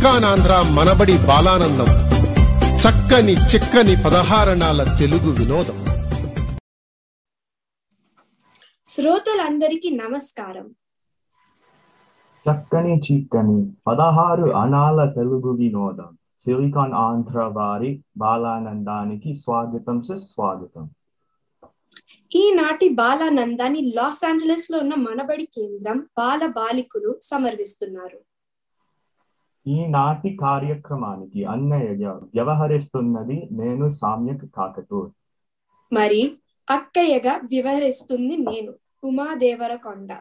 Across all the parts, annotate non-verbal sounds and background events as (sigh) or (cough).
సిలికానాంధ్ర మనబడి బాలానందం. చక్కని చిక్కని పదహారణాల తెలుగు వినోదం. శ్రోతలందరికీ నమస్కారం. చక్కని చిక్కని పదహారు అనాల తెలుగు వినోదం. సిలికాన్ ఆంధ్ర వారి బాలానందానికి స్వాగతం సుస్వాగతం. ఈనాటి బాలానందాన్ని లాస్ ఏంజలస్లో ఉన్న మనబడి కేంద్రం బాల బాలికలు సమర్పిస్తున్నారు. ఈనాటి కార్యక్రమానికి అన్నయ్యగా వ్యవహరిస్తున్నది నేను సామ్యక్ కాకతూర్. మరి అక్కయ్యగా వివరిస్తుంది నేను ఉమాదేవరకొండ.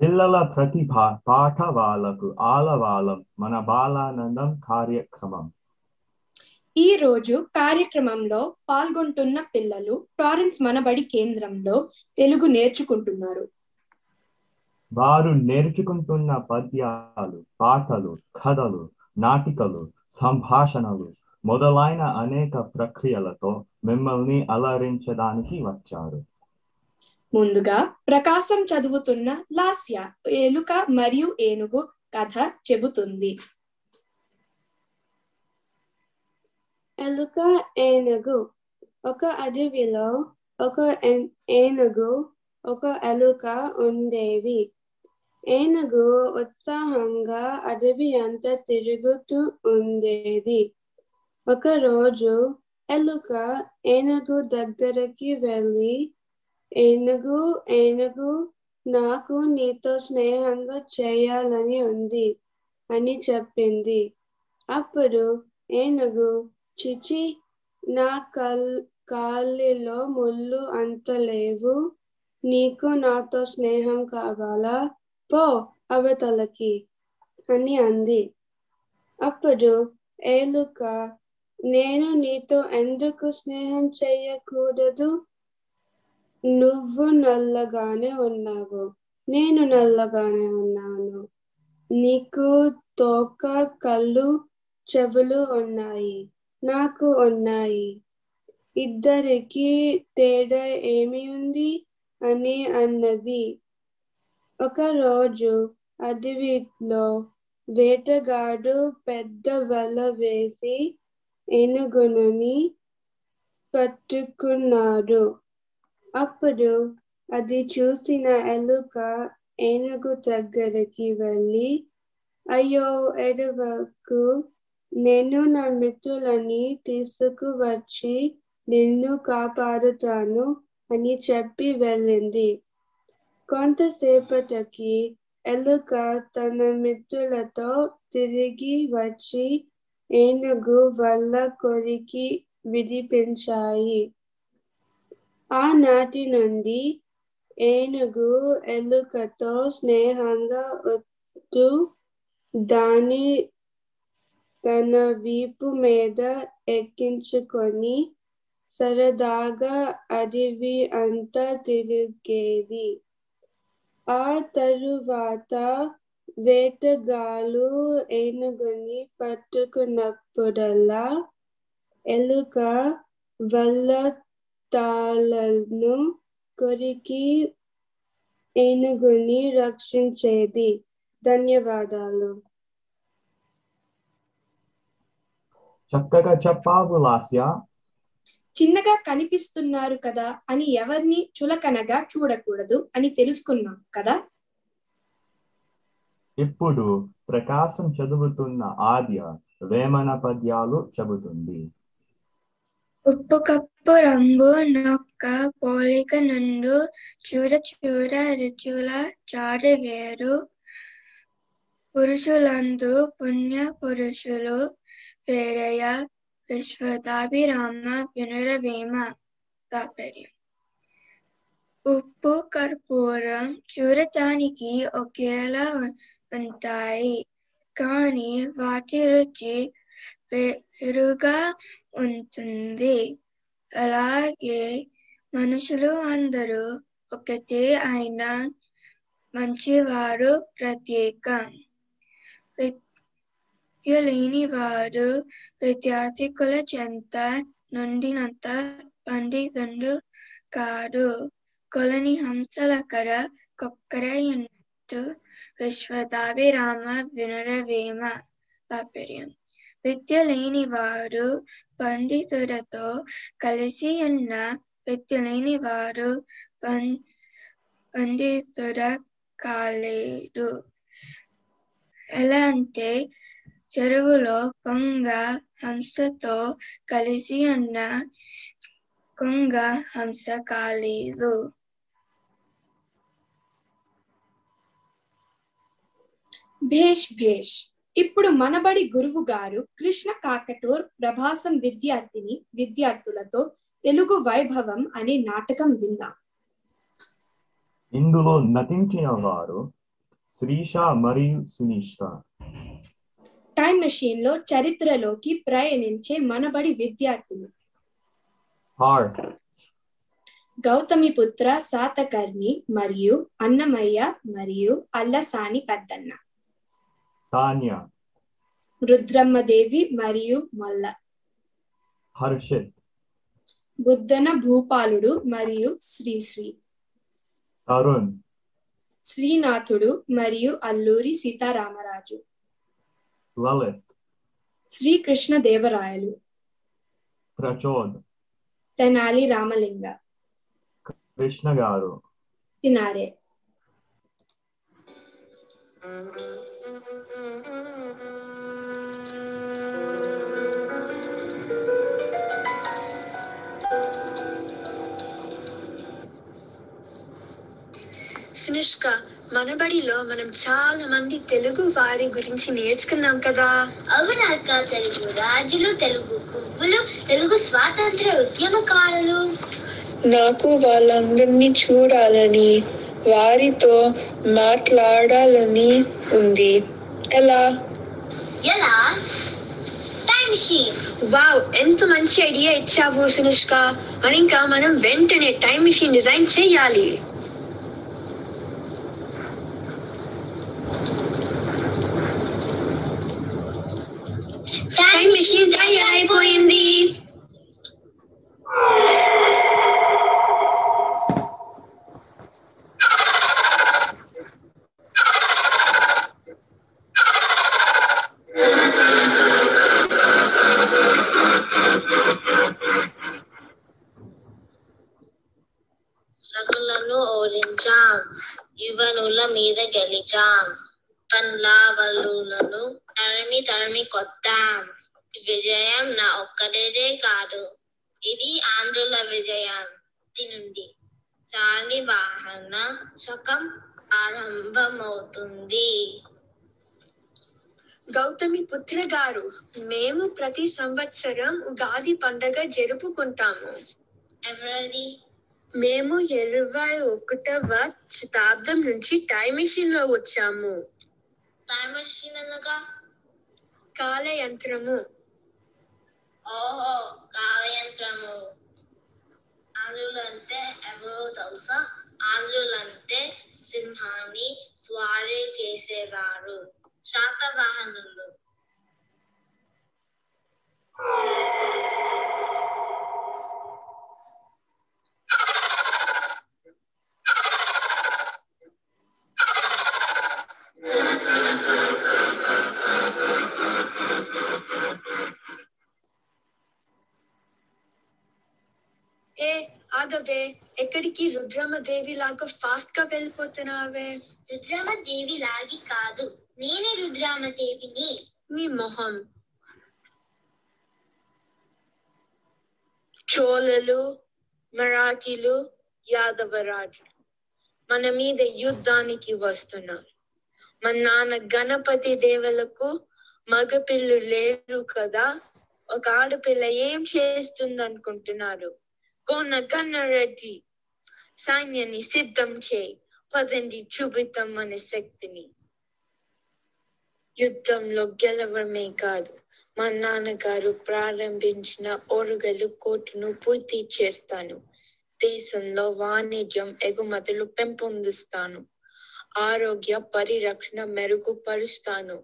పిల్లల ప్రతిభ పాఠవాలకు ఆలవాలం మన బాలానందం కార్యక్రమం. ఈ రోజు కార్యక్రమంలో పాల్గొంటున్న పిల్లలు టారెన్స్ మనబడి కేంద్రంలో తెలుగు నేర్చుకుంటున్నారు. వారు నేర్చుకుంటున్న పద్యాలు పాటలు కథలు నాటికలు సంభాషణలు మొదలైన అనేక ప్రక్రియలతో మిమ్మల్ని అలరించడానికి వచ్చారు. ముందుగా ప్రకాశం చదువుతున్న లాస్య ఏలుక మరియు ఏనుగు కథ చెబుతుంది. ఎలుక ఏనుగు ఒక అడవిలో ఒక ఏనుగు ఒక ఎలుక ఉండేవి. ఏనుగు ఉత్సాహంగా అడవి అంతా తిరుగుతూ ఉండేది. ఒకరోజు ఎలుక ఏనుగు దగ్గరికి వెళ్ళి ఏనుగు ఏనుగు నాకు నీతో స్నేహంగా చేయాలని ఉంది అని చెప్పింది. అప్పుడు ఏనుగు చిచి నా కల్ కాలిలో ముళ్ళు అంత లేవు. నీకు నాతో స్నేహం కావాలా? పో అవతలకి అని అంది. అప్పుడు ఏలుక నేను నీతో ఎందుకు స్నేహం చేయకూడదు? నువ్వు నల్లగానే ఉన్నావు. నేను నల్లగానే ఉన్నాను. నీకు తోక కళ్ళు చెవులు ఉన్నాయి. నాకు ఉన్నాయి. ఇద్దరికి తేడా ఏమి ఉంది? అని అన్నది. ఒకరోజు అడవిలో వేటగాడు పెద్ద వల వేసి ఏనుగుని పట్టుకున్నాడు. అప్పుడు అది చూసిన ఎలుక ఏనుగు దగ్గరికి వెళ్ళి అయ్యో ఎడవకు నేను నా మిత్రులని తీసుకువచ్చి నిన్ను కాపాడుతాను అని చెప్పి వెళ్ళింది. కొంతసేపటికి ఎలుక తన మిత్రులతో తిరిగి వచ్చి ఏనుగు వల్ల కొరికి విడిపించాయి. ఆనాటి నుండి ఏనుగు ఎలుకతో స్నేహంగా వస్తూ దాని తన వీపు మీద ఎక్కించుకొని సరదాగా అడవి అంతా తిరిగేది. ఆ తరువాత వేటగాళ్ళు ఏనుగుని పట్టుకున్నప్పుడల్లా ఎలుక వల్లతాళను కొరికి ఏనుగుని రక్షించేది. ధన్యవాదాలు. చక్కగా చెప్పావు లాస్యా. చిన్నగా కనిపిస్తున్నారు కదా అని ఎవరిని చులకనగా చూడకూడదు అని తెలుసుకున్నాం కదా? ఇప్పుడు ప్రకాశం చదువుతున్న ఆద్య వేమన పద్యాలు చెబుతుంది. ఉప్పు కప్పు రంగు నొక్క పోలిక నుండు చూర చూర రుచుల చాడ వేరు పురుషులందు పుణ్య పురుషులు వేరయ విశ్వదాభిరామ వినురవేమ తాపర్యం ఉప్పు కర్పూరం చూడటానికి ఒకేలా ఉంటాయి కానీ వాటి రుచి వేరుగా ఉంటుంది అలాగే మనుషులు అందరూ ఒకటే అయినా మంచివారు ప్రత్యేకం విద్య లేని వారు విద్యార్థికుల చెంత నుండినంత పండితుడు కాడు కొలని హంసలకర కర విశ్వదాభిరామ వినురవేమ తాపర్యం విద్య లేని వారు పండితులతో కలిసి ఉన్న విద్య లేని వారు పం పండితుడ కాలేడు ఎలా అంటే చెరువులో కొంగ హంసతో కలిసి ఉన్న కొంగ హంస కాలేదు. భేష్ భేష్ ఇప్పుడు మనబడి గురువు గారు కృష్ణ కాకటూర్ ప్రభాసం విద్యార్థిని విద్యార్థులతో తెలుగు వైభవం అనే నాటకం విందాం. ఇందులో నటించిన వారు శ్రీష మరియు సునిష్క టైం మెషిన్లో చరిత్రలోకి ప్రయాణించే మనబడి విద్యార్థులు హార్ట్ గౌతమి పుత్ర సాతకర్ణి మరియు అన్నమయ్య మరియు అల్లసాని పెద్దన్న. తాన్య రుద్రమ్మదేవి మరియు మల్ల. హర్షిత్ బుద్ధన భూపాలుడు మరియు శ్రీశ్రీ. తరుణ్ శ్రీనాథుడు మరియు Alluri Sitaramaraju. Lalit. Sri Krishna Devarayalu. Prachod. Tenali Ramalinga. Krishna Garu. Tinare. Snishka, మనబడిలో మనం చాలా మంది తెలుగు వారి గురించి నేర్చుకున్నాం కదా. అవునక్క తెలుగు రాజులు తెలుగు పువ్వులు తెలుగు స్వాతంత్ర ఉద్యమకారులు. నాకు వాళ్ళందరినీ చూడాలని వారితో మాట్లాడాలని ఉంది. ఎలా? ఎలా? టైం మెషిన్ వావ్ ఎంత మంచి ఐడియా ఇచ్చావు సునుష్క. మరి ఇంకా మనం వెంటనే టైం మిషన్ డిజైన్ చేయాలి ఆరంభమవుతుంది గౌతమి పుత్ర గారు మేము ప్రతి సంవత్సరం ఉగాది పండగ జరుపుకుంటాము. ఎవరిది? మేము ఇరవై ఒకటవ శతాబ్దం నుంచి టైం మిషన్లో వచ్చాము. టైం మెషిన్ అనగా కాల యంత్రము ఓహో కాలయంత్రము. ఆంధ్రులంటే ఎవరో తెలుసా? ఆంధ్రులంటే సింహాన్ని స్వారీ చేసేవారు. శాతవాహనులు. ఎక్కడికి రుద్రమదేవి లాగా ఫాస్ట్గా వెళ్ళిపోతున్నావే. రుద్రమదేవి లాగి కాదు. నేనే రుద్రమదేవిని. నీ మొహం. చోళలు మరాఠీలు యాదవరాజులు మన మీద యుద్ధానికి వస్తున్నారు. మన నాన్న గణపతి దేవులకు మగపిల్లు లేరు కదా. ఒక ఆడపిల్ల ఏం చేస్తుంది అనుకుంటున్నారు కోన కన్నరెడ్డి సైన్యాన్ని సిద్ధం చేయి పదండి చూపిద్దాం మన శక్తిని యుద్ధంలో గెలవడమే కాదు మా నాన్నగారు ప్రారంభించిన ఓరుగలు కోటును పూర్తి చేస్తాను దేశంలో వాణిజ్యం ఎగుమతులు పెంపొందిస్తాను ఆరోగ్య పరిరక్షణ మెరుగుపరుస్తాను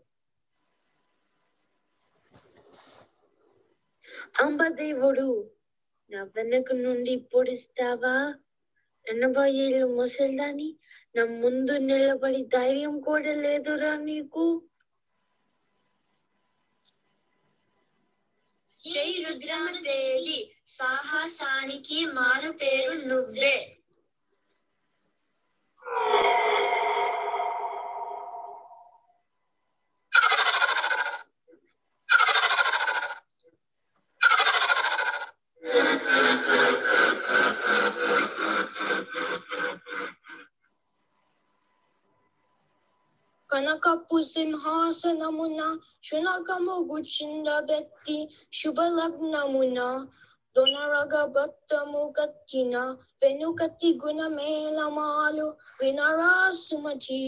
అంబదేవుడు నా వెనక నుండి పొడిస్తావా ఎనభై ఏళ్ళు ముసల్దాని నా ముందు నిలబడి ధైర్యం కూడా లేదురా నీకు. జై రుద్రమదేవి సాహసానికి మారు పేరు నువ్వే. కనకపు సింహాసనమున శునకము గుచ్చిందబెత్తి శుభలగ్నమున దొనరగ భక్తము కత్తిన వెనుకతి గుణమేళమాలు వినరా సుమతి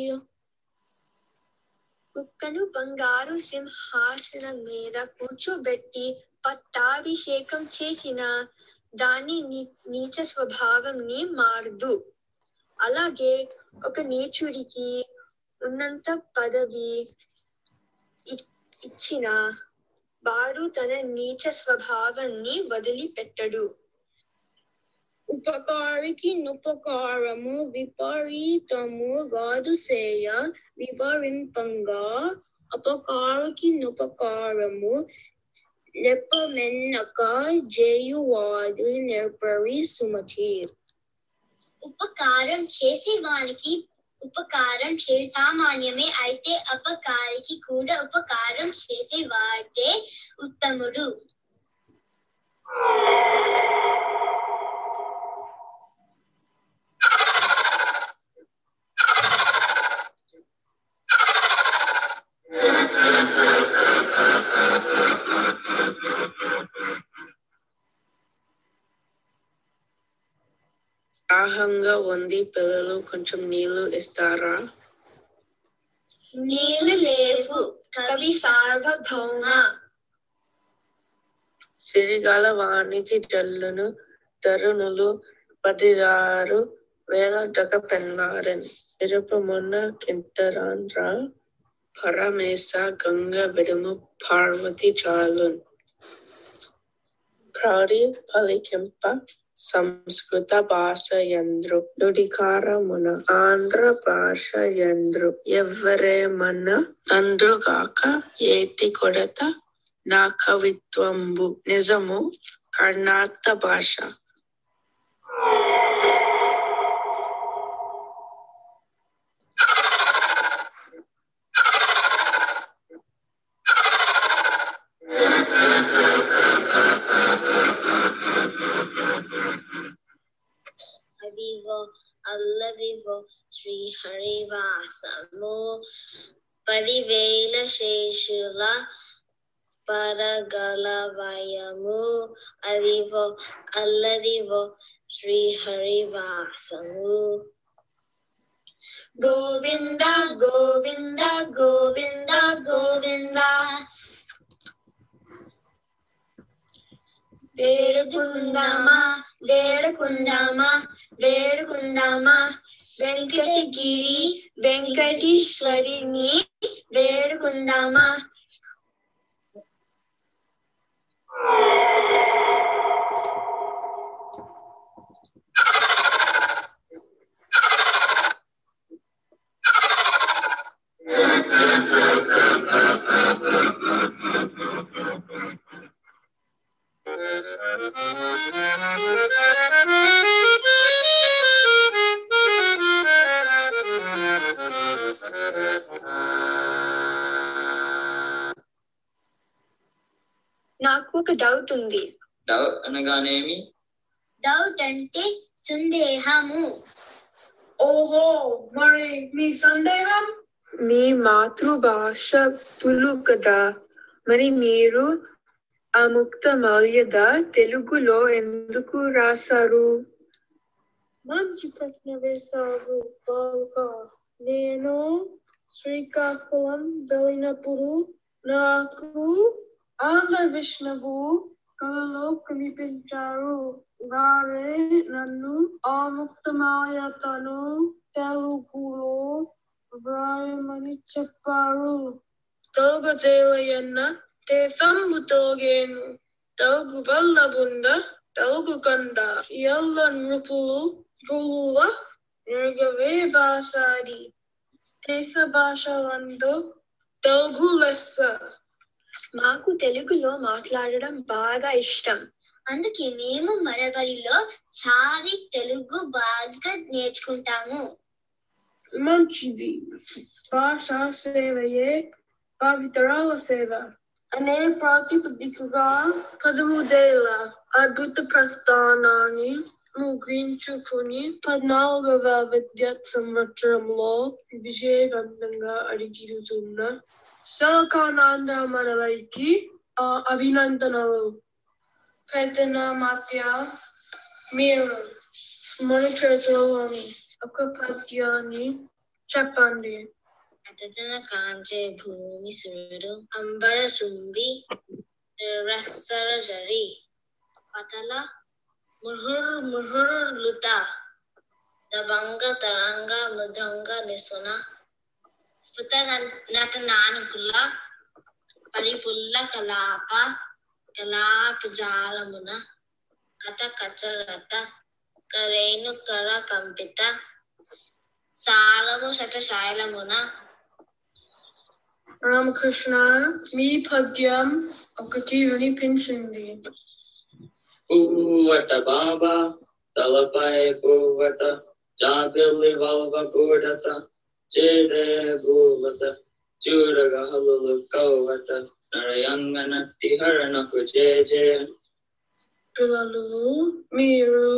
కుక్కను బంగారు సింహాసనం మీద కూర్చోబెట్టి పట్టాభిషేకం చేసిన దాని నీ- నీచ స్వభావం ని మారదు అలాగే ఒక నీచుడికి ఉన్నంత పదవి ఇచ్చిన వాడు తన నీచ స్వభావాన్ని వదిలిపెట్టడు. ఉపకారికి నుపకారము విపరీతము గాదు సేయ వివరింపంగా అపకారికి నుపకారము నెపమెన్నక జేయువాడు నెపరి సుమతి. ఉపకారం చేసే వారికి ఉపకారం చే సామాన్యమే అయితే అపకారికి కూడా ఉపకారం చేసే వాడే ఉత్తముడు. దాహంగా ఉంది. పిల్లలు కొంచెం నీళ్ళు ఇస్తారా? నీళ్ళు లేవు. కవి సార్వభౌమ. సిరిగాల వానికి జల్లును తరుణులు పదిరారు వేల దగ పెన్నారన్. ఇరుపమున్న కింటరాన్రా పరమేశ గంగ విడుము పార్వతి చాలున్. ప్రౌఢి పలికింప సంస్కృత భాష యంద్రు నుడికారమున ఆంధ్ర భాష యంద్రు ఎవ్వరేమన్న నందుగాక ఏతి కొడత నా కవిత్వంబు నిజము కర్ణాటక భాష அல்லதிபோ ஸ்ரீ ஹரிவாசமோ பதிவேல சேஷுலா பரகலவயமோ அதிபோ அல்லதிபோ ஸ்ரீ ஹரிவாசமோ கோவிந்தா கோவிந்தா கோவிந்தா கோவிந்தா వేడుకుందామా వేడుకుందామా వేడుకుందామా. వెంకటగిరి వెంకటేశ్వరిని వేడుకుందామా. నాకు ఒక డౌట్ ఉంది. డౌట్ అనగానేమి? డౌట్ అంటే సందేహము. ఓహో మరి మీ సందేహం? మీ మాతృభాష తులు కదా. మరి మీరు ఆ ముక్త మర్యాద తెలుగులో ఎందుకు రాశారు? మంచి ప్రశ్న వేశారు బాలుక. నేను శ్రీకాకుళం వెళ్ళినప్పుడు నాకు ఆంధ్ర విష్ణువు కళలో కనిపించారు. వారే నన్ను ఆ ముక్తమాయతను తెలుగులో వ్రాయమని చెప్పారు. తెలుగు దేశంబు తోగేను తెలుగు వల్ల బుంద తెలుగు కంద ఎల్ల నృపులు గురువ నిర్గవే భాషాడి దేశ భాషలందు తెలుగు లెస్స. మాకు తెలుగులో మాట్లాడడం బాగా ఇష్టం. అందుకే మేము మరబడిలో చారి తెలుగు బాగా నేర్చుకుంటాము. మంచిది. భాషా సేవయే పవిత్రాల సేవ. అనే ప్రాతిపదికగా పదమూడేళ్ళ అద్భుత ప్రస్థానాన్ని ముగించుకుని పద్నాలుగవ విద్యా సంవత్సరంలో విజయవంతంగా అడిగిరుతున్న శల్కానాంధ్ర మనవరికి ఆ అభినందనలు పెద్దన మధ్య మీరు మన చేతిలోని ఒక పద్యాన్ని చెప్పండి అతన కాంచే భూమి సురుడు అంబర సుంబి రస్సర జరి పటల ముహుర్ ముహుర్ లుత దబంగ తరంగ మృదంగ నిసున స్ఫుత నట నానుకుల పరిపుల్ల కలాప కలాప జాలమున కథ కచరత కరేణు కర కంపిత సాలము శత శైలమున రామకృష్ణ మీ పద్యం ఒకటి వినిపించింది పువ్వట బాబా తలపై పువ్వట జాబిల్లి వల్వ కూడత చేదే భూవత చూడగహలు కవ్వట నరయంగనట్టి హరణకు జే జయ. పిల్లలు మీరు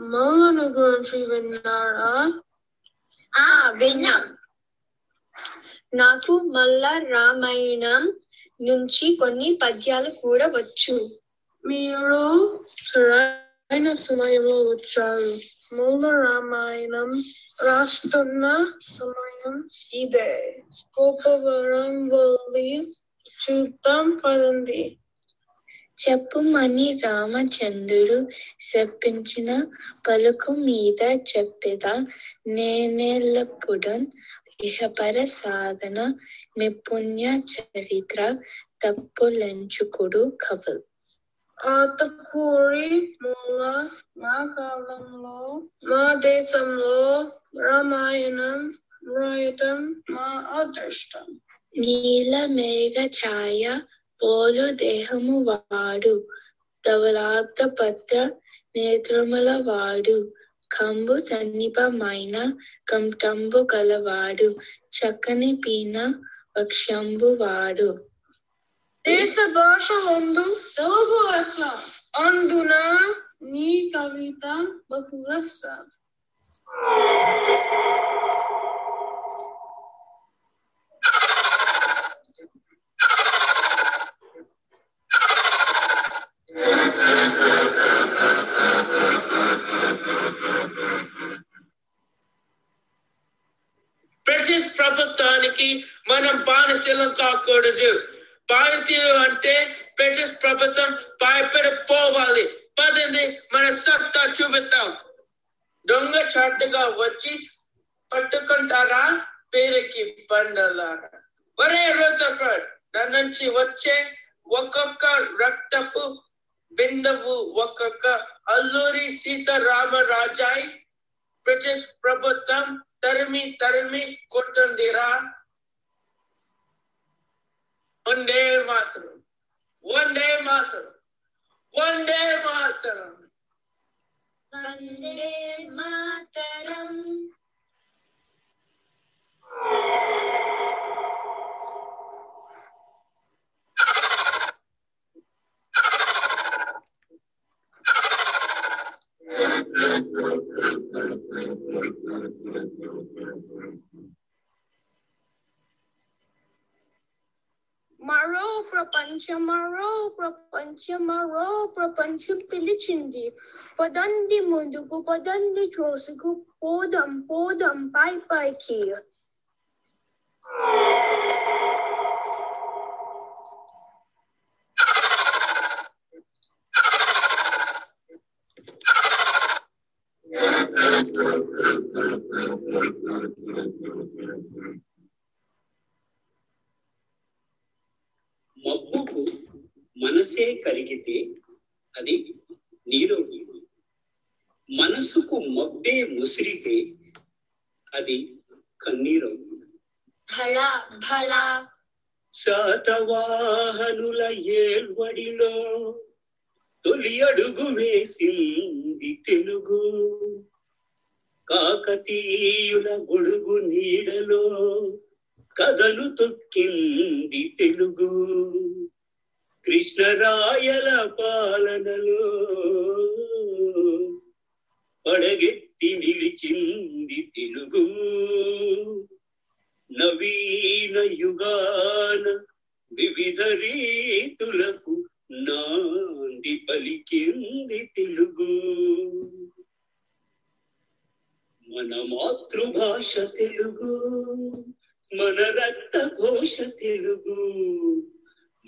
మౌన గురించి విన్నారా? ఆ విన్నాం. నాకు మళ్ళా రామాయణం నుంచి కొన్ని పద్యాలు కూడా వచ్చు. మీరు సరైన సమయంలో వచ్చారు. మూల రామాయణం రాస్తున్న సమయం ఇదే. గోపవరం వెళ్ళి చూద్దాం పదండి. చెప్పుమని రామచంద్రుడు చెప్పించిన పలుకు మీద చెప్పెద నేనెల్లప్పుడు ఇహపర సాధన నిపుణ్య చరిత్ర తప్పులెంచుకుడు కవల్. ఆతకూరి మూల మా కాలంలో మా దేశంలో రామాయణం రాయటం మా అదృష్టం. నీల మేఘ ఛాయ పోలు దేహము వాడు ధవలాబ్ద పత్ర నేత్రముల వాడు. కంబు సన్నిపమైన కంఠంబు గలవాడు చక్కని పీన వక్షంబు వాడు. దేశ భాషలందు తెలుగు లెస్స అందున నీ కవిత బహురస బ్రిటిష్ (laughs) ప్రభుత్వానికి మనం బానిసలం కాకూడదు. భారతీయులు అంటే బ్రిటిష్ ప్రభుత్వం భయపడిపోవాలి. పదండి మన సత్తా చూపిద్దాం. దొంగ చాటుగా వచ్చి పట్టుకుంటారా? పేరుకి పండలారా ఒరే రూతఫర్డ్ నా నుంచి వచ్చే ఒక్కొక్క రక్తపు బిందవు ఒక్కొక్క అల్లూరి సీతారామరాజాయ్ బ్రిటిష్ ప్రభుత్వం தருமி தருமி கொட்டுகிறான் ಒಂದೇ ಮಾತರು ಒಂದೇ ಮಾತರು ಒಂದೇ ಮಾತರಂ ಒಂದೇ ಮಾತರಂ మరో ప్రపంచం మరో ప్రపంచం మరో ప్రపంచం పిలిచింది పదండి ముందుకు పదండి చోసుకు పోదం పోదం పై పైకి కరిగితే అది నీరు మనసుకు మబ్బే ముసిరితే అది కన్నీరు. శాతవాహనుల ఏల్వడిలో తొలి అడుగు వేసింది తెలుగు. కాకతీయుల గొడుగు నీడలో కథలు తొక్కింది తెలుగు. కృష్ణరాయల పాలనలో పడగెత్తి నిలిచింది తెలుగు నవీన యుగాన వివిధ రీతులకు నాంది పలికింది తెలుగు. మన మాతృభాష తెలుగు మన రక్త ఘోష తెలుగు.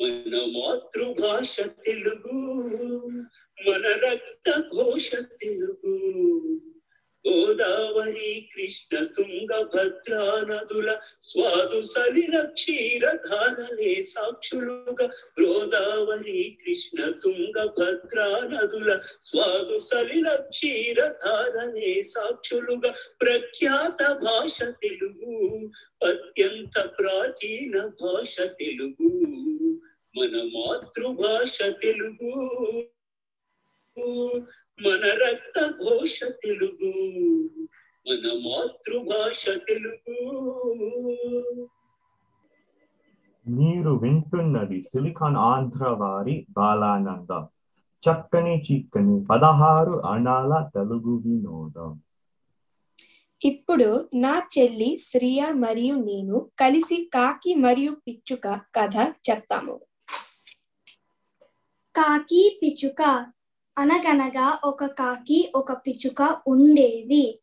మన మాతృభాష తెలుగు మన రక్త ఘోష తెలుగు గోదావరి కృష్ణ తుంగ భద్రా నదుల స్వాదు సలిల క్షీరధారలే సాక్షులుగా. గోదావరి కృష్ణ తుంగ భద్రా నదుల స్వాదు సలిల క్షీరధారలే సాక్షులుగా. ప్రఖ్యాత భాష తెలుగు అత్యంత ప్రాచీన భాష తెలుగు మన మాతృభాష తెలుగు మన రక్త ఘోష తెలుగు మన మాతృభాష తెలుగు మీరు వింటున్నది సిలికాన్ ఆంధ్ర వారి బాలానంద. చక్కని చిక్కని పదహారు అణాల తెలుగు వినోదం. ఇప్పుడు నా చెల్లి శ్రియ మరియు నేను కలిసి కాకి మరియు పిచ్చుక కథ చెప్తాము. కాకి పిచ్చుక అనగనగా ఒక కాకి ఒక పిచ్చుక ఉండేది.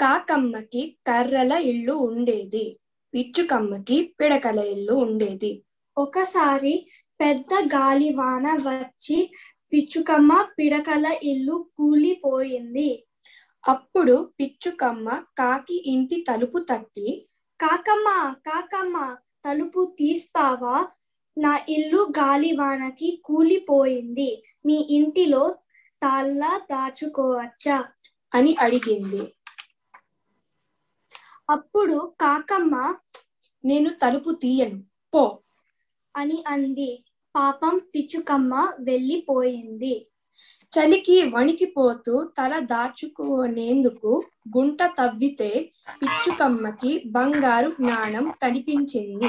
కాకమ్మకి కర్రల ఇల్లు ఉండేది. పిచ్చుకమ్మకి పిడకల ఇల్లు ఉండేది. ఒకసారి పెద్ద గాలివాన వచ్చి పిచ్చుకమ్మ పిడకల ఇల్లు కూలిపోయింది. అప్పుడు పిచ్చుకమ్మ కాకి ఇంటి తలుపు తట్టి కాకమ్మ కాకమ్మ తలుపు తీస్తావా? నా ఇల్లు గాలివానకి కూలిపోయింది. మీ ఇంటిలో తాళ్ళ దాచుకోవచ్చా? అని అడిగింది. అప్పుడు కాకమ్మ నేను తలుపు తీయను. పో. అని అంది. పాపం పిచ్చుకమ్మ వెళ్ళిపోయింది. చలికి వణికిపోతూ తల దాచుకునేందుకు గుంట తవ్వితే పిచ్చుకమ్మకి బంగారు నాణం కనిపించింది.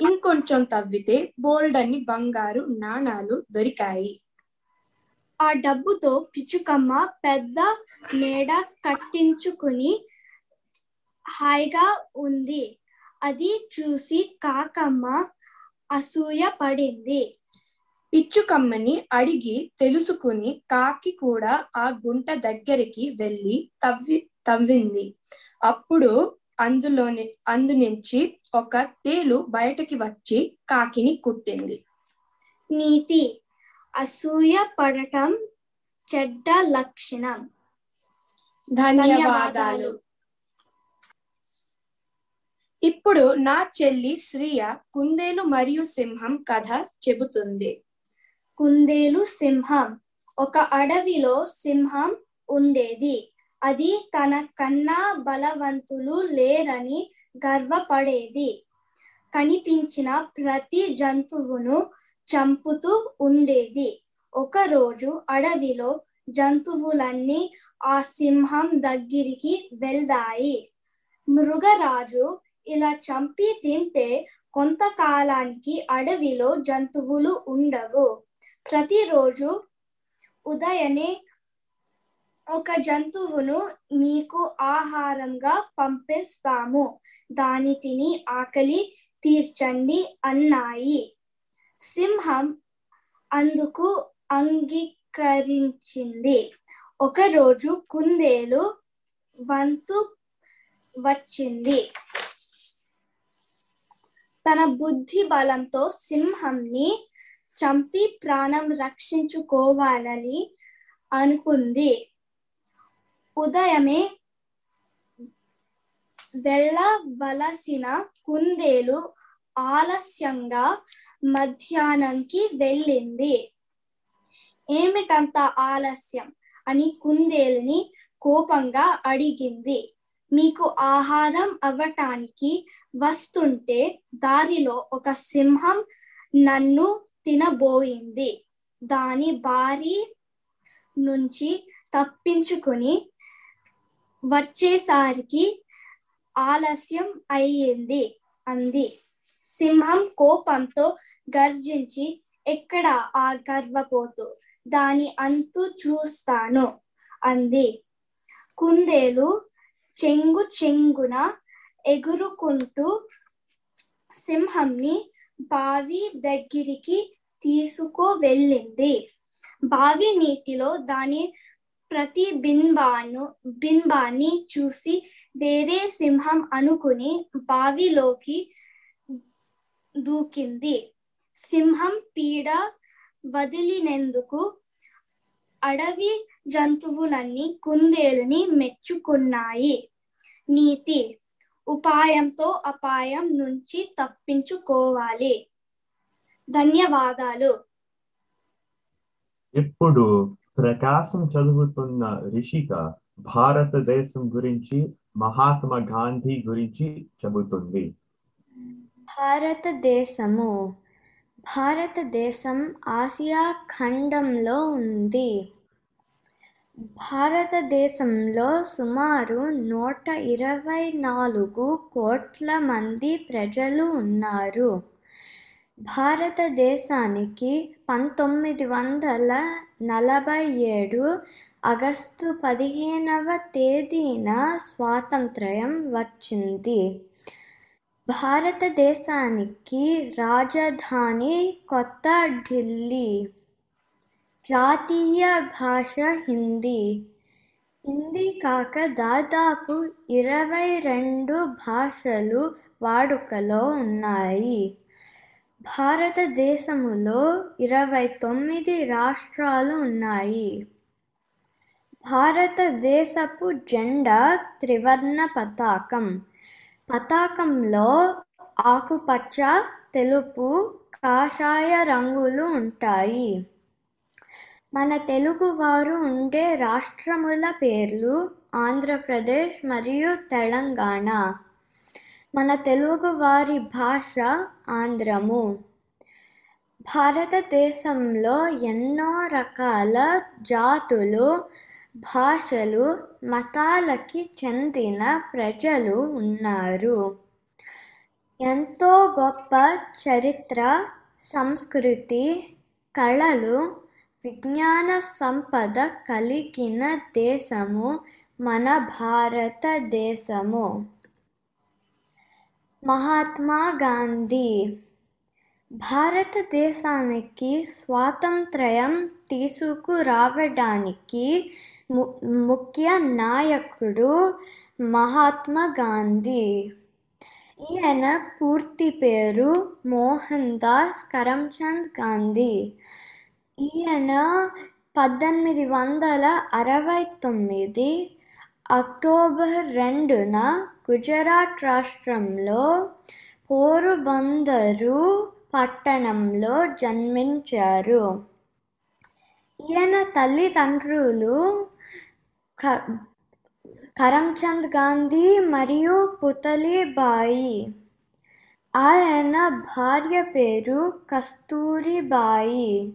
ఇంకొంచెం తవ్వితే బోల్డన్ని బంగారు నాణాలు దొరికాయి. ఆ డబ్బుతో పిచ్చుకమ్మ పెద్ద మేడ కట్టించుకుని హాయిగా ఉంది. అది చూసి కాకమ్మ అసూయ పడింది. పిచ్చుకమ్మని అడిగి తెలుసుకుని కాకి కూడా ఆ గుంట దగ్గరికి వెళ్ళి తవ్వి తవ్వింది. అప్పుడు అందులోని అందు నుంచి ఒక తేలు బయటకి వచ్చి కాకిని కుట్టింది. నీతి అసూయ పడటం చెడ్డ లక్షణం. ధన్యవాదాలు. ఇప్పుడు నా చెల్లి శ్రియ కుందేలు మరియు సింహం కథ చెబుతుంది. కుందేలు సింహం ఒక అడవిలో సింహం ఉండేది. అది తన కన్నా బలవంతులు లేరని గర్వపడేది. కనిపించిన ప్రతి జంతువును చంపుతూ ఉండేది. ఒకరోజు అడవిలో జంతువులన్నీ ఆ సింహం దగ్గరికి వెళ్దాయి మృగరాజు ఇలా చంపి తింటే కొంతకాలానికి అడవిలో జంతువులు ఉండవు. ప్రతిరోజు ఉదయనే ఒక జంతువును మీకు ఆహారంగా పంపిస్తాము. దాని తిని ఆకలి తీర్చండి అన్నాయి. సింహం అందుకు అంగీకరించింది. ఒకరోజు కుందేలు వంతు వచ్చింది. తన బుద్ధి బలంతో సింహంని చంపి ప్రాణం రక్షించుకోవాలని అనుకుంది. ఉదయమే వెళ్ళవలసిన కుందేలు ఆలస్యంగా మధ్యాహ్నంకి వెళ్ళింది. ఏమిటంత ఆలస్యం? అని కుందేలుని కోపంగా అడిగింది. మీకు ఆహారం అవ్వటానికి వస్తుంటే దారిలో ఒక సింహం నన్ను తినబోయింది. దాని బారి నుంచి తప్పించుకుని వచ్చేసరికి ఆలస్యం అయ్యింది అంది. సింహం కోపంతో గర్జించి ఎక్కడ ఆ గర్వపోతు? దాని అంతు చూస్తాను అంది. కుందేలు చెంగు చెంగున ఎగురుకుంటూ సింహంని బావి దగ్గరికి తీసుకు వెళ్ళింది బావి నీటిలో దాని ప్రతిబింబాను బింబాన్ని చూసి వేరే సింహం అనుకుని బావిలోకి దూకింది. సింహం పీడ వదిలినందుకు అడవి జంతువులన్నీ కుందేలుని మెచ్చుకున్నాయి. నీతి ఉపాయంతో అపాయం నుంచి తప్పించుకోవాలి. ధన్యవాదాలు. ఇప్పుడు ప్రకాశం చదువుతున్న రిషిక భారతదేశం గురించి మహాత్మా గాంధీ గురించి చెబుతుంది. భారతదేశము భారతదేశం ఆసియా ఖండంలో ఉంది. భారతదేశంలో సుమారు నూట ఇరవై నాలుగు కోట్ల మంది ప్రజలు ఉన్నారు. భారతదేశానికి పంతొమ్మిది వందల నలభై ఏడు ఆగస్టు పదిహేనవ తేదీన స్వాతంత్ర్యం వచ్చింది. భారతదేశానికి రాజధాని కొత్త ఢిల్లీ. జాతీయ భాష హిందీ. హిందీ కాక దాదాపు ఇరవై రెండు భాషలు వాడుకలో ఉన్నాయి. భారతదేశములో ఇరవై తొమ్మిది రాష్ట్రాలు ఉన్నాయి. భారతదేశపు జెండా త్రివర్ణ పతాకం. పతాకంలో ఆకుపచ్చ తెలుపు కాషాయ రంగులు ఉంటాయి. మన తెలుగువారు ఉండే రాష్ట్రముల పేర్లు ఆంధ్రప్రదేశ్ మరియు తెలంగాణ. మన తెలుగువారి భాష ఆంధ్రము. భారతదేశంలో ఎన్నో రకాల జాతులు భాషలు మతాలకి చెందిన ప్రజలు ఉన్నారు. ఎంతో గొప్ప చరిత్ర సంస్కృతి కళలు విజ్ఞాన సంపద కలిగిన దేశము మన భారతదేశము. మహాత్మా గాంధీ. భారతదేశానికి స్వాతంత్ర్యం తీసుకురావడానికి ము- ముఖ్య నాయకుడు మహాత్మా గాంధీ. ఈయన పూర్తి పేరు మోహన్ దాస్ కరమ్చంద్ గాంధీ. ఈయన పద్దెనిమిది వందల అరవై తొమ్మిది అక్టోబర్ రెండున గుజరాత్ రాష్ట్రంలో పోరుబందరు పట్టణంలో జన్మించారు. ఈయన తల్లిదండ్రులు క- కరమ్చంద్ గాంధీ మరియు పుతలిబాయి. ఆయన భార్య పేరు కస్తూరిబాయి.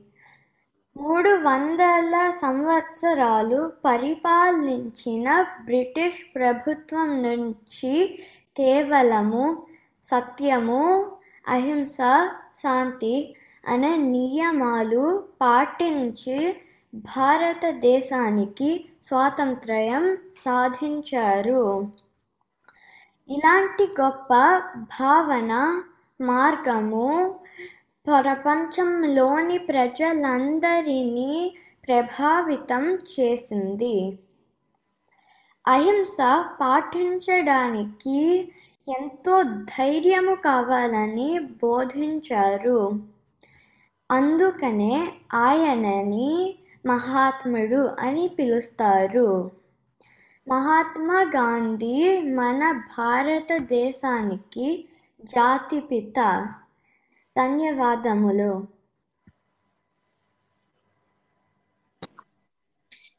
మూడు వందల సంవత్సరాలు పరిపాలించిన బ్రిటిష్ ప్రభుత్వం నుంచి కేవలము సత్యము అహింస శాంతి అనే నియమాలు పాటించి భారతదేశానికి స్వాతంత్రయం సాధించారు. ఇలాంటి గొప్ప భావన మార్గము ప్రపంచంలోని ప్రజలందరినీ ప్రభావితం చేసింది. అహింస పాటించడానికి ఎంతో ధైర్యము కావాలని బోధించారు. అందుకనే ఆయనని మహాత్ముడు అని పిలుస్తారు. మహాత్మా గాంధీ మన భారతదేశానికి జాతిపిత. ధన్యవాదములు.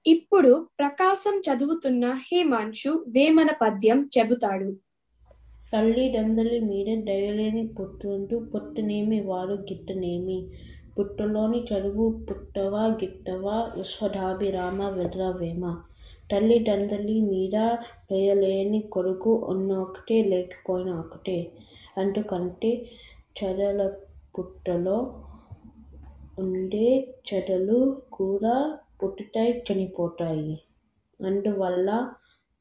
ఇప్పుడు ప్రకాశం చదువుతున్న హేమాంశు వేమన పద్యం చెబుతాడు. తల్లిదండ్రుల మీద దయలేని పుట్టుంటూ పుట్టనేమి వారు గిట్టనేమి? పుట్టలోని చదువు పుట్టవా గిట్టవా? విశ్వదాభిరామ విద్రవేమ తల్లిదండ్రుల మీద దయలేని కొడుకు ఉన్న ఒకటే లేకపోయినా ఒకటే అందుకంటే చెదల పుట్టలో ఉండే చెదలు కూడా పుట్టుతాయి చనిపోతాయి. అందువల్ల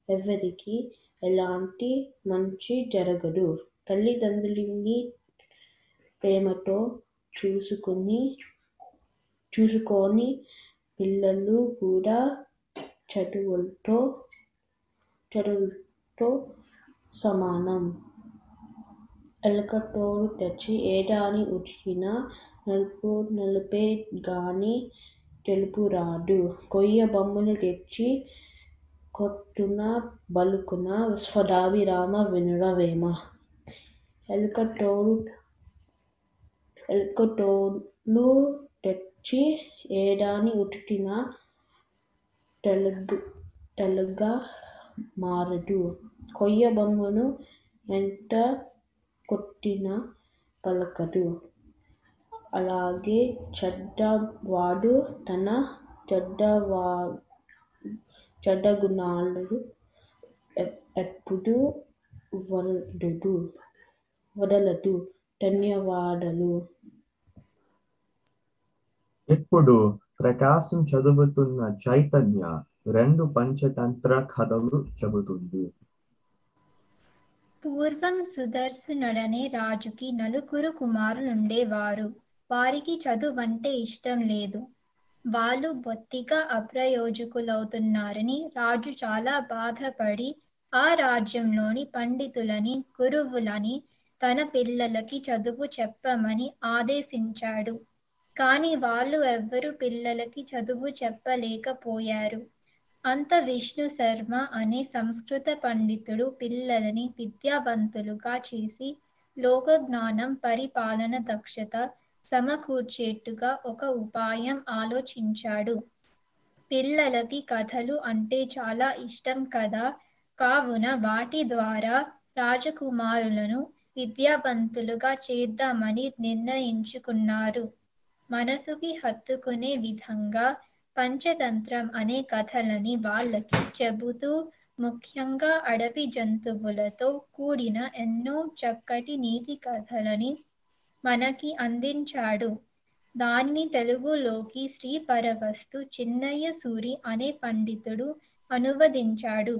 ఎవరికి ఎలాంటి మంచి జరగదు. తల్లిదండ్రులని ప్రేమతో చూసుకుని చూసుకొని పిల్లలు కూడా చదువులతో చదువుతో సమానం. ఎలకటోడు తెచ్చి ఏడాని ఉచిన నలుపు నలుపే గాని తెలుపు రాదు కొయ్య బొమ్మను తెచ్చి కొట్టున బలుకున విశ్వదాభిరామ వినురవేమ ఎలుకటోడు ఎలకటోలు తెచ్చి ఏడాని ఉటిటిన తెలుగు తెలుగా మారదు. కొయ్య బొమ్మను ఎంత కొట్టిన పలకడు అలాగే చెడ్డవాడు తన చెడ్డవా చెడ్డ గుణాలు ఎప్పుడు వదలదు వదలదు ధన్యవాదాలు. ఇప్పుడు ప్రకాశం చదువుతున్న చైతన్య రెండు పంచతంత్ర కథలు చెబుతుంది. పూర్వం సుదర్శనుడనే రాజుకి నలుగురు కుమారులుండేవారు. వారికి చదువంటే ఇష్టం లేదు. వాళ్ళు బొత్తిగా అప్రయోజకులవుతున్నారని రాజు చాలా బాధపడి ఆ రాజ్యంలోని పండితులని గురువులని తన పిల్లలకి చదువు చెప్పమని ఆదేశించాడు. కానీ వాళ్ళు ఎవ్వరు పిల్లలకి చదువు చెప్పలేకపోయారు. అంత విష్ణు శర్మ అనే సంస్కృత పండితుడు పిల్లలని విద్యావంతులుగా చేసి లోక జ్ఞానం పరిపాలన దక్షత సమకూర్చేట్టుగా ఒక ఉపాయం ఆలోచించాడు. పిల్లలకి కథలు అంటే చాలా ఇష్టం కదా. కావున వాటి ద్వారా రాజకుమారులను విద్యావంతులుగా చేద్దామని నిర్ణయించుకున్నారు. మనసుకి హత్తుకునే విధంగా పంచతంత్రం అనే కథలని వాళ్ళకి చెబుతూ ముఖ్యంగా అడవి జంతువులతో కూడిన ఎన్నో చక్కటి నీతి కథలని మనకి అందించాడు. దాన్ని తెలుగులోకి శ్రీ పరవస్తు చిన్నయ్య సూరి అనే పండితుడు అనువదించాడు.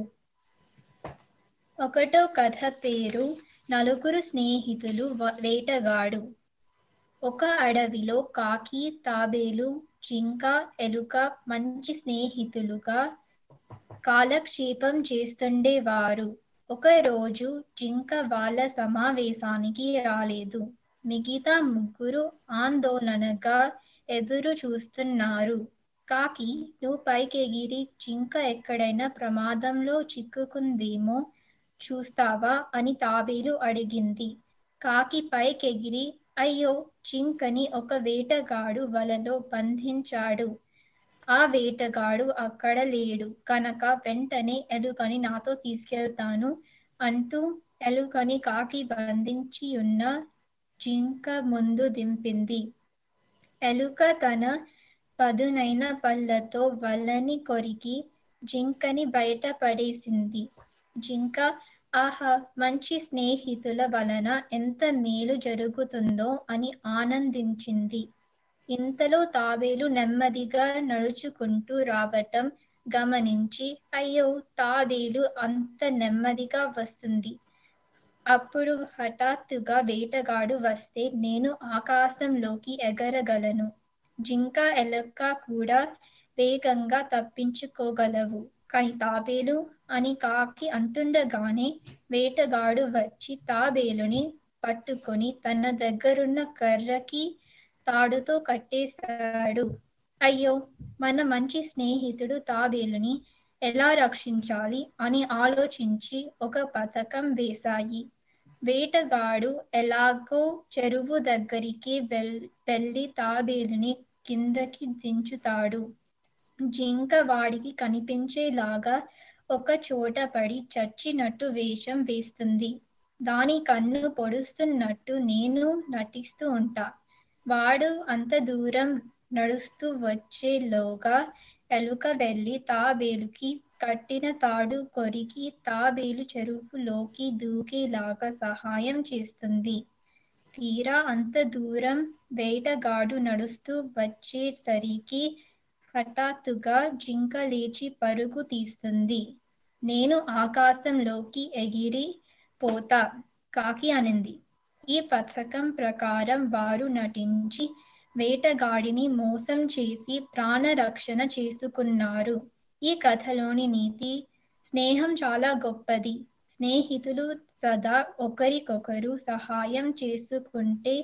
ఒకటో కథ పేరు నలుగురు స్నేహితులు వేటగాడు. ఒక అడవిలో కాకి తాబేలు జింక ఎలుక మంచి స్నేహితులుగా కాలక్షేపం చేస్తుండేవారు. ఒకరోజు జింక వాళ్ళ సమావేశానికి రాలేదు. మిగతా ముగ్గురు ఆందోళనగా ఎదురు చూస్తున్నారు. కాకి నువ్వు పైకెగిరి జింక ఎక్కడైనా ప్రమాదంలో చిక్కుకుందేమో చూస్తావా? అని తాబేలు అడిగింది. కాకి పైకెగిరి అయ్యో జింకని ఒక వేటగాడు వలలో బంధించాడు. ఆ వేటగాడు అక్కడ లేడు. కనుక వెంటనే ఎలుకని నాతో తీసుకెళ్తాను అంటూ ఎలుకని కాకి బంధించి ఉన్న జింక ముందు దింపింది. ఎలుక తన పదునైన పళ్ళతో వలని కొరికి జింకని బయట పడేసింది. జింక ఆహా మంచి స్నేహితుల వలన ఎంత మేలు జరుగుతుందో అని ఆనందించింది. ఇంతలో తాబేలు నెమ్మదిగా నడుచుకుంటూ రావటం గమనించి అయ్యో తాబేలు అంత నెమ్మదిగా వస్తుంది. అప్పుడు హఠాత్తుగా వేటగాడు వస్తే నేను ఆకాశంలోకి ఎగరగలను. జింక ఎలక్క కూడా వేగంగా తప్పించుకోగలవు. కానీ తాబేలు అని కాకి అంటుండగానే వేటగాడు వచ్చి తాబేలుని పట్టుకొని తన దగ్గరున్న కర్రకి తాడుతో కట్టేశాడు. అయ్యో మన మంచి స్నేహితుడు తాబేలుని ఎలా రక్షించాలి అని ఆలోచించి ఒక పథకం వేశాయి. వేటగాడు ఎలాగో చెరువు దగ్గరికి వెల్ వెళ్ళి తాబేలుని కిందకి దించుతాడు. జింక వాడికి కనిపించేలాగా ఒక చోట పడి చచ్చినట్టు వేషం వేస్తుంది. దాని కన్ను పొడుస్తున్నట్టు నేను నటిస్తూ ఉంటా. వాడు అంత దూరం నడుస్తూ వచ్చేలోగా ఎలుక వెళ్ళి తాబేలుకి కట్టిన తాడు కొరికి తాబేలు చెరువులోకి దూకేలాగా సహాయం చేస్తుంది. తీరా అంత దూరం వేటగాడు నడుస్తూ వచ్చేసరికి హఠాత్తుగా జింక లేచి పరుగు తీస్తుంది. నేను ఆకాశంలోకి ఎగిరి పోతా కాకి అనింది. ఈ పథకం ప్రకారం వారు నటించి వేటగాడిని మోసం చేసి ప్రాణరక్షణ చేసుకున్నారు. ఈ కథలోని నీతి స్నేహం చాలా గొప్పది. స్నేహితులు సదా ఒకరికొకరు సహాయం చేసుకుంటే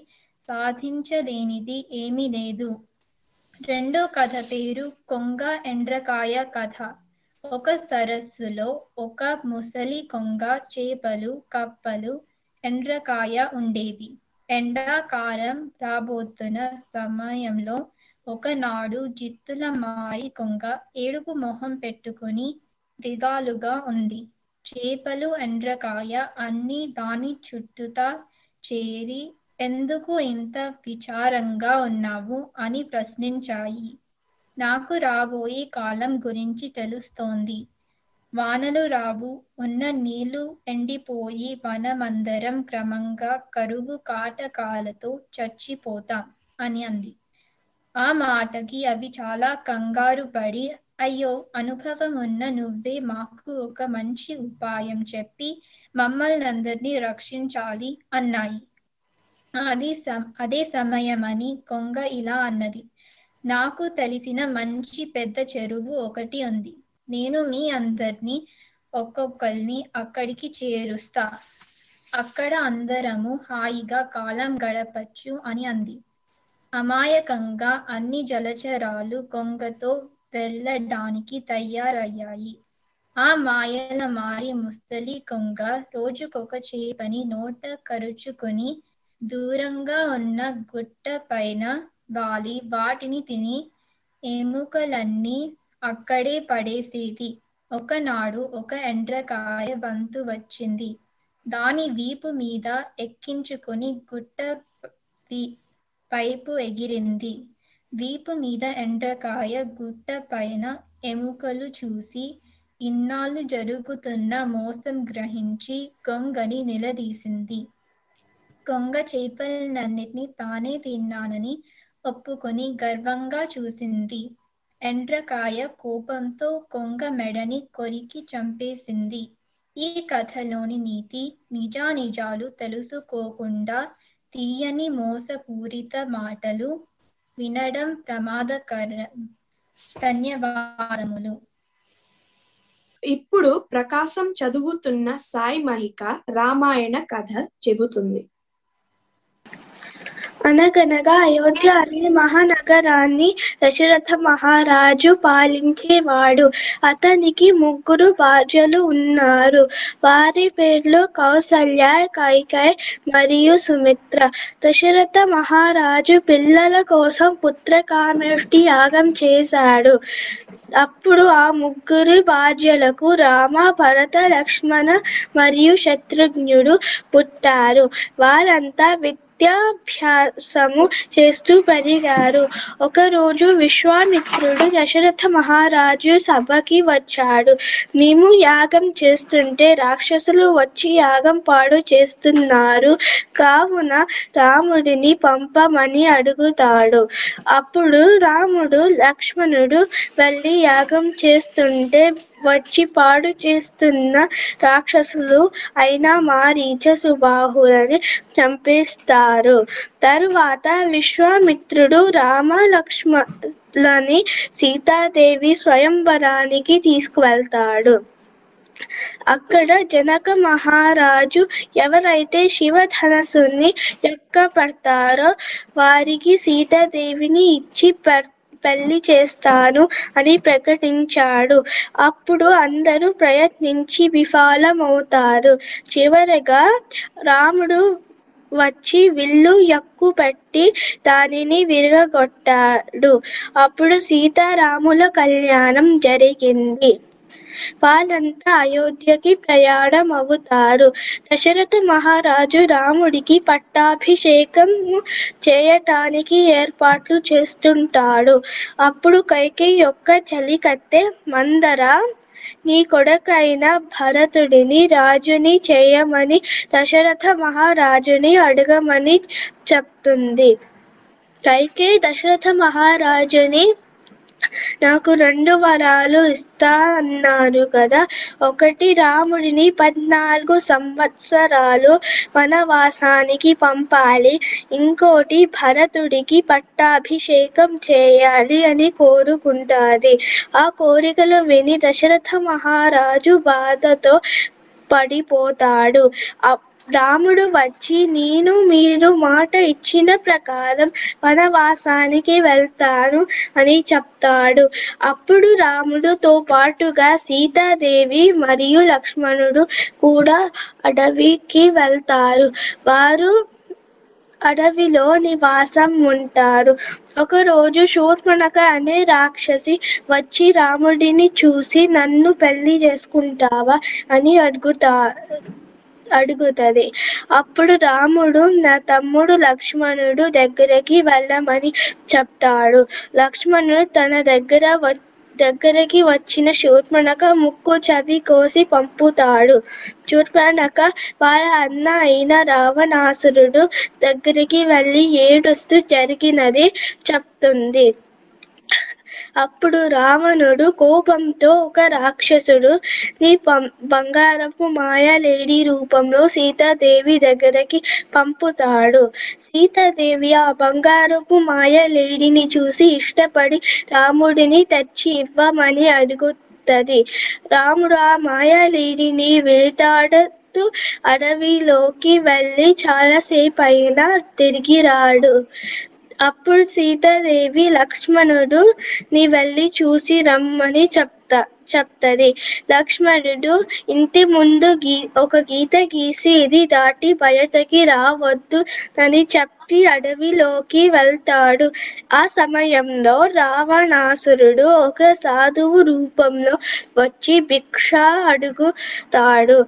సాధించలేనిది ఏమీ లేదు. రెండో కథ పేరు కొంగ ఎండ్రకాయ కథ. ఒక సరస్సులో ఒక ముసలి కొంగ చేపలు కప్పలు ఎండ్రకాయ ఉండేవి. ఎండాకాలం రాబోతున్న సమయంలో ఒకనాడు జిత్తుల మారి కొంగ ఏడుపు మొహం పెట్టుకుని దిగాలుగా ఉంది. చేపలు ఎండ్రకాయ అన్ని దాని చుట్టూతా చేరి ఎందుకు ఇంత విచారంగా ఉన్నావు అని ప్రశ్నించాయి. నాకు రాబోయే కాలం గురించి తెలుస్తోంది. వానలు రావు ఉన్న నీళ్ళు ఎండిపోయి మనమందరం క్రమంగా కరువు కాటకాలతో చచ్చిపోతాం అని అంది. ఆ మాటకి అవి చాలా కంగారు పడి అయ్యో అనుభవం ఉన్న నువ్వే మాకు ఒక మంచి ఉపాయం చెప్పి మమ్మల్ని అందరినీ రక్షించాలి అన్నాయి. అది సమ అదే సమయమని కొంగ ఇలా అన్నది. నాకు తెలిసిన మంచి పెద్ద చెరువు ఒకటి ఉంది. నేను మీ అందరినీ ఒక్కొక్కరిని అక్కడికి చేరుస్తా. అక్కడ అందరము హాయిగా కాలం గడపచ్చు అని అంది. అమాయకంగా అన్ని జలచరాలు కొంగతో వెళ్ళడానికి తయారయ్యాయి. ఆ మాయల మారి ముస్తలి కొంగ రోజుకొక చేపని నోట కరుచుకొని దూరంగా ఉన్న గుట్ట పైన వాలి వాటిని తిని ఎముకలన్నీ అక్కడే పడేసేది. ఒకనాడు ఒక ఎండ్రకాయ బంతు వచ్చింది. దాని వీపు మీద ఎక్కించుకొని గుట్ట పైపు ఎగిరింది. వీపు మీద ఎండ్రకాయ గుట్ట పైన ఎముకలు చూసి ఇన్నాళ్ళు జరుగుతున్న మోసం గ్రహించి గొంగని నిలదీసింది. కొంగ చేపలన్నిటినీ తానే తిన్నానని ఒప్పుకొని గర్వంగా చూసింది. ఎండ్రకాయ కోపంతో కొంగ మెడని కొరికి చంపేసింది. ఈ కథలోని నీతి నిజానిజాలు తెలుసుకోకుండా తీయని మోసపూరిత మాటలు వినడం ప్రమాదకరం ధన్యవాదములు. ఇప్పుడు ప్రకాశం చదువుతున్న సాయి మహిక రామాయణ కథ చెబుతుంది. అనగనగా అయోధ్య అనే మహానగరాన్ని దశరథ మహారాజు పాలించేవాడు. అతనికి ముగ్గురు భార్యలు ఉన్నారు. వారి పేర్లు కౌసల్య కైకై మరియు సుమిత్ర. దశరథ మహారాజు పిల్లల కోసం పుత్రకామేష్టి యాగం చేశాడు. అప్పుడు ఆ ముగ్గురు భార్యలకు రామ భరత లక్ష్మణ మరియు శత్రుఘ్నుడు పుట్టారు. వారంతా విద్యాభ్యాసము చేస్తూ పెరిగారు ఒకరోజు విశ్వామిత్రుడు దశరథ మహారాజు సభకి వచ్చాడు. మేము యాగం చేస్తుంటే రాక్షసులు వచ్చి యాగం పాడు చేస్తున్నారు. కావున రాముడిని పంపమని అడుగుతాడు. అప్పుడు రాముడు లక్ష్మణుడు వెళ్ళి యాగం చేస్తుంటే వచ్చి పాడు చేస్తున్న రాక్షసులు అయినా మారీచ సుబాహులని చంపేస్తారు. తరువాత విశ్వామిత్రుడు రామ లని సీతాదేవి స్వయంవరానికి తీసుకువెళ్తాడు. అక్కడ జనక మహారాజు ఎవరైతే శివధనస్సుని ఎక్కపడతారో వారికి సీతాదేవిని ఇచ్చి పెడతారు. పెళ్ళి చేస్తాను అని ప్రకటించాడు. అప్పుడు అందరూ ప్రయత్నించి విఫలమవుతారు. చివరగా రాముడు వచ్చి విల్లు ఎక్కుపెట్టి దానిని విరగొట్టాడు అప్పుడు సీతారాముల కళ్యాణం జరిగింది. వాళ్ళంతా అయోధ్యకి ప్రయాణం అవుతారు దశరథ మహారాజు రాముడికి పట్టాభిషేకం చేయటానికి ఏర్పాట్లు చేస్తుంటాడు. అప్పుడు కైకి యొక్క చలికత్తె మందర నీ కొడుకైన భరతుడిని రాజుని చేయమని దశరథ మహారాజుని అడగమని చెప్తుంది కైకే దశరథ మహారాజుని నాకు రెండు వరాలు ఇస్తా అన్నారు కదా. ఒకటి రాముడిని పద్నాలుగు సంవత్సరాలు వనవాసానికి పంపాలి. ఇంకోటి భరతుడికి పట్టాభిషేకం చేయాలి అని కోరుకుంటాది. ఆ కోరికలు విని దశరథ మహారాజు బాధతో పడిపోతాడు. రాముడు వచ్చి నేను మీరు మాట ఇచ్చిన ప్రకారం వనవాసానికి వెళ్తాను అని చెప్తాడు. అప్పుడు రాముడుతో పాటుగా సీతాదేవి మరియు లక్ష్మణుడు కూడా అడవికి వెళ్తారు. వారు అడవిలో నివాసం ఉంటారు. ఒకరోజు శూర్పణక అనే రాక్షసి వచ్చి రాముడిని చూసి నన్ను పెళ్ళి చేసుకుంటావా? అని అడుగుతా అడుగుతుంది. అప్పుడు రాముడు నా తమ్ముడు లక్ష్మణుడు దగ్గరికి వెళ్ళమని చెప్తాడు. లక్ష్మణుడు తన దగ్గర వ- దగ్గరికి వచ్చిన శూర్పణక ముక్కు చవి కోసి పంపుతాడు. శూర్పణక వాళ్ళ అన్న అయిన రావణాసురుడు దగ్గరికి వెళ్ళి ఏడుస్తూ జరిగినది చెప్తుంది. అప్పుడు రావణుడు కోపంతో ఒక రాక్షసుడు నీ బంగారపు మాయాలేడి రూపంలో సీతాదేవి దగ్గరికి పంపుతాడు. సీతాదేవి ఆ బంగారపు మాయలేడిని చూసి ఇష్టపడి రాముడిని తెచ్చి ఇవ్వమని అడుగుతది. రాముడు ఆ మాయాలేడిని వెళ్తాడుతూ అడవిలోకి వెళ్ళి చాలాసేపు అయినా తిరిగి రాడు. అప్పుడు సీతాదేవి లక్ష్మణుడు నీ వెళ్ళి చూసి రమ్మని చెప్తా చెప్తది. లక్ష్మణుడు ఇంటి ముందు గీ ఒక గీత గీసి ఇది దాటి బయటకి రావద్దు అని చెప్పి అడవిలోకి వెళ్తాడు. ఆ సమయంలో రావణాసురుడు ఒక సాధువు రూపంలో వచ్చి భిక్ష అడుగుతాడు.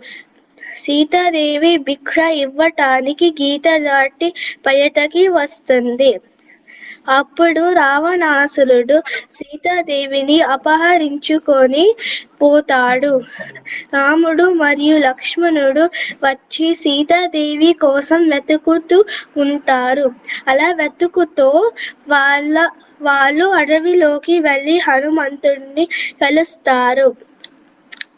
సీతాదేవి భిక్ష ఇవ్వటానికి గీత దాటి బయటకి వస్తుంది. అప్పుడు రావణాసురుడు సీతాదేవిని అపహరించుకొని పోతాడు. రాముడు మరియు లక్ష్మణుడు వచ్చి సీతాదేవి కోసం వెతుకుతూ ఉంటారు. అలా వెతుకుతూ వాళ్ళ వాళ్ళు అడవిలోకి వెళ్ళి హనుమంతుడిని కలుస్తారు.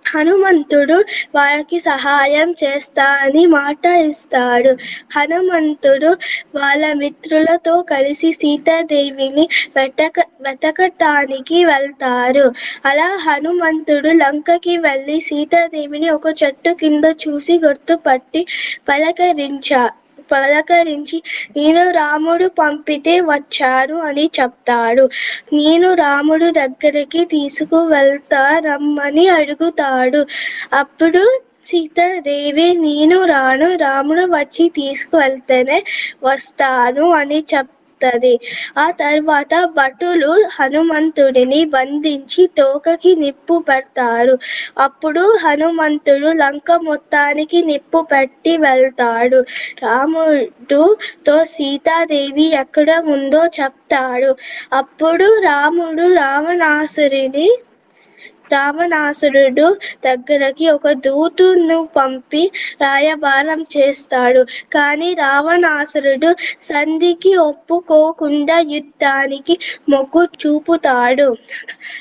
హనుమంతుడు వాళ్ళకి సహాయం చేస్తా అని మాట ఇస్తాడు. హనుమంతుడు వాళ్ళ మిత్రులతో కలిసి సీతాదేవిని వెతక వెతకటానికి వెళ్తారు. అలా హనుమంతుడు లంకకి వెళ్ళి సీతాదేవిని ఒక చెట్టు కింద చూసి గుర్తుపట్టి పలకరించా పలకరించి నేను రాముడు పంపితే వచ్చారు అని చెప్తాడు. నేను రాముడు దగ్గరికి తీసుకువెళ్తా రమ్మని అడుగుతాడు. అప్పుడు సీతాదేవి నేను రాను రాముడు వచ్చి తీసుకువెళ్తేనే వస్తాను అని చెప్ చెప్తాది ఆ తర్వాత భటులు హనుమంతుడిని బంధించి తోకకి నిప్పు పెడతారు. అప్పుడు హనుమంతుడు లంక మొత్తానికి నిప్పు పెట్టి వెళ్తాడు. రాముడుతో సీతాదేవి ఎక్కడ ఉందో చెప్తాడు. అప్పుడు రాముడు రావణాసురిని రావణాసురుడు దగ్గరకి ఒక దూతును పంపి రాయబారం చేస్తాడు. కానీ రావణాసురుడు సంధికి ఒప్పుకోకుండా యుద్ధానికి మొగ్గు చూపుతాడు.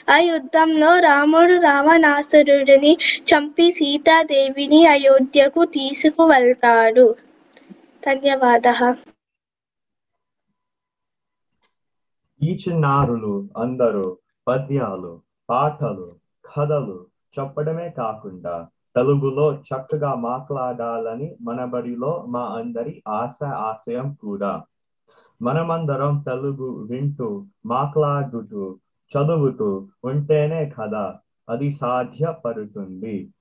ఆ యుద్ధంలో రాముడు రావణాసురుడిని చంపి సీతాదేవిని అయోధ్యకు తీసుకువెళ్తాడు. ధన్యవాద ఈ చిన్నారులు అందరూ పద్యాలు పాటలు కథలు చెప్పడమే కాకుండా తెలుగులో చక్కగా మాట్లాడాలని మన బడిలో మా అందరి ఆశ ఆశయం కూడా. మనమందరం తెలుగు వింటూ మాట్లాడుతూ చదువుతూ ఉంటేనే కదా అది సాధ్యపడుతుంది.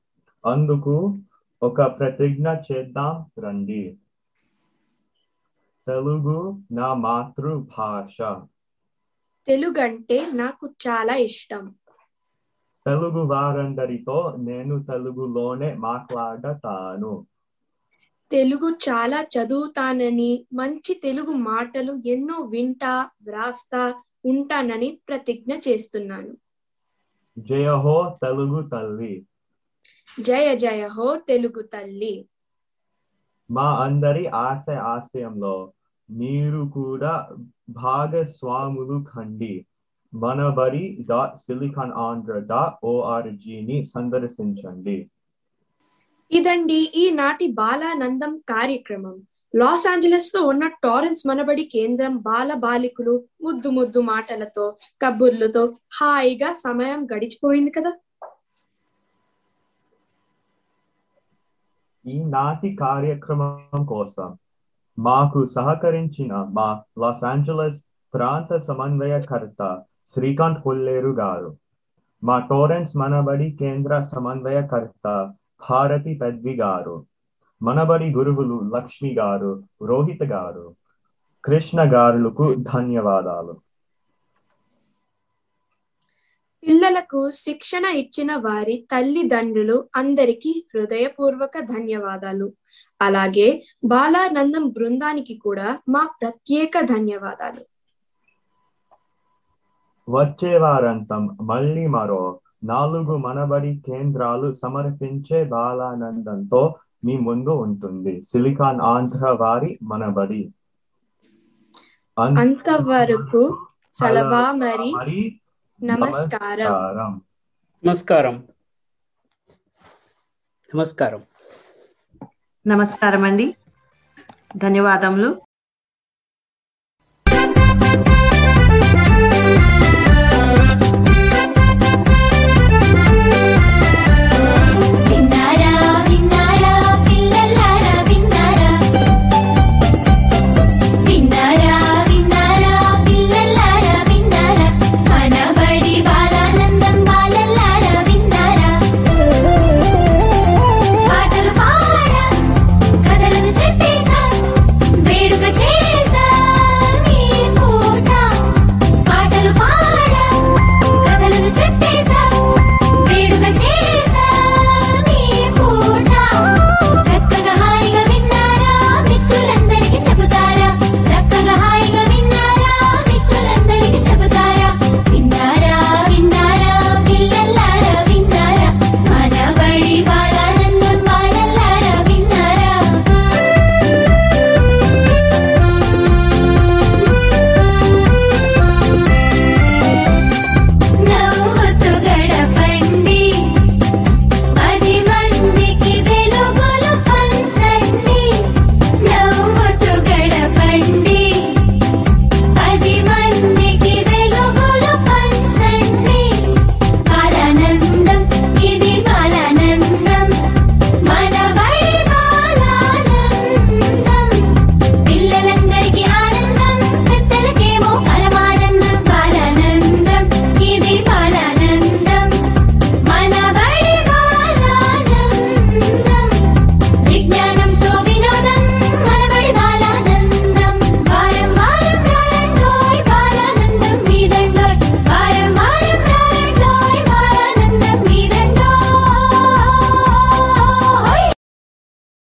అందుకు ఒక ప్రతిజ్ఞ చేద్దాం రండి. తెలుగు నా మాతృభాష. తెలుగంటే నాకు చాలా ఇష్టం. తెలుగు వారందరితో నేను తెలుగులోనే మాట్లాడతాను. తెలుగు చాలా చదువుతానని మంచి తెలుగు మాటలు ఎన్నో వింటా వ్రాస్తా ఉంటానని ప్రతిజ్ఞ చేస్తున్నాను. జయ హో తెలుగు తల్లి. జయ జయ హో తెలుగు తల్లి. మా అందరి ఆశ ఆశయంలో మీరు కూడా భాగస్వాములు కండి. Manabadi dot silicon Andhra dot ఓఆర్జీని సందర్శించండి. ఇదండి ఈనాటి బాలానందం కార్యక్రమం. లాస్ ఏంజలస్లో ఉన్న టారెన్స్ మనబడి కేంద్రం బాల బాలికులు ముద్దు ముద్దు మాటలతో కబుర్లతో హాయిగా సమయం గడిచిపోయింది కదా. ఈనాటి కార్యక్రమం కోసం మాకు సహకరించిన మా లాస్ ఏంజలస్ ప్రాంత సమన్వయకర్త శ్రీకాంత్ కొల్లేరు గారు. మా టోరెన్స్ మనబడి కేంద్ర సమన్వయకర్త భారతి పెద్వి గారు. మనబడి గురువులు లక్ష్మి గారు రోహిత్ గారు. కృష్ణ గారులకు ధన్యవాదాలు. పిల్లలకు శిక్షణ ఇచ్చిన వారి తల్లిదండ్రులు అందరికీ హృదయపూర్వక ధన్యవాదాలు. అలాగే బాలానందం బృందానికి కూడా మా ప్రత్యేక ధన్యవాదాలు. వచ్చే వారంతం మళ్ళీ మరో నాలుగు మనబడి కేంద్రాలు సమర్పించే బాలానందంతో మీ ముందు ఉంటుంది. సిలికాన్ ఆంధ్ర వారి మనబడి. అంతవరకు సెలవా మరి నమస్కారం. నమస్కారం. నమస్కారం. నమస్కారం. అండి ధన్యవాదములు.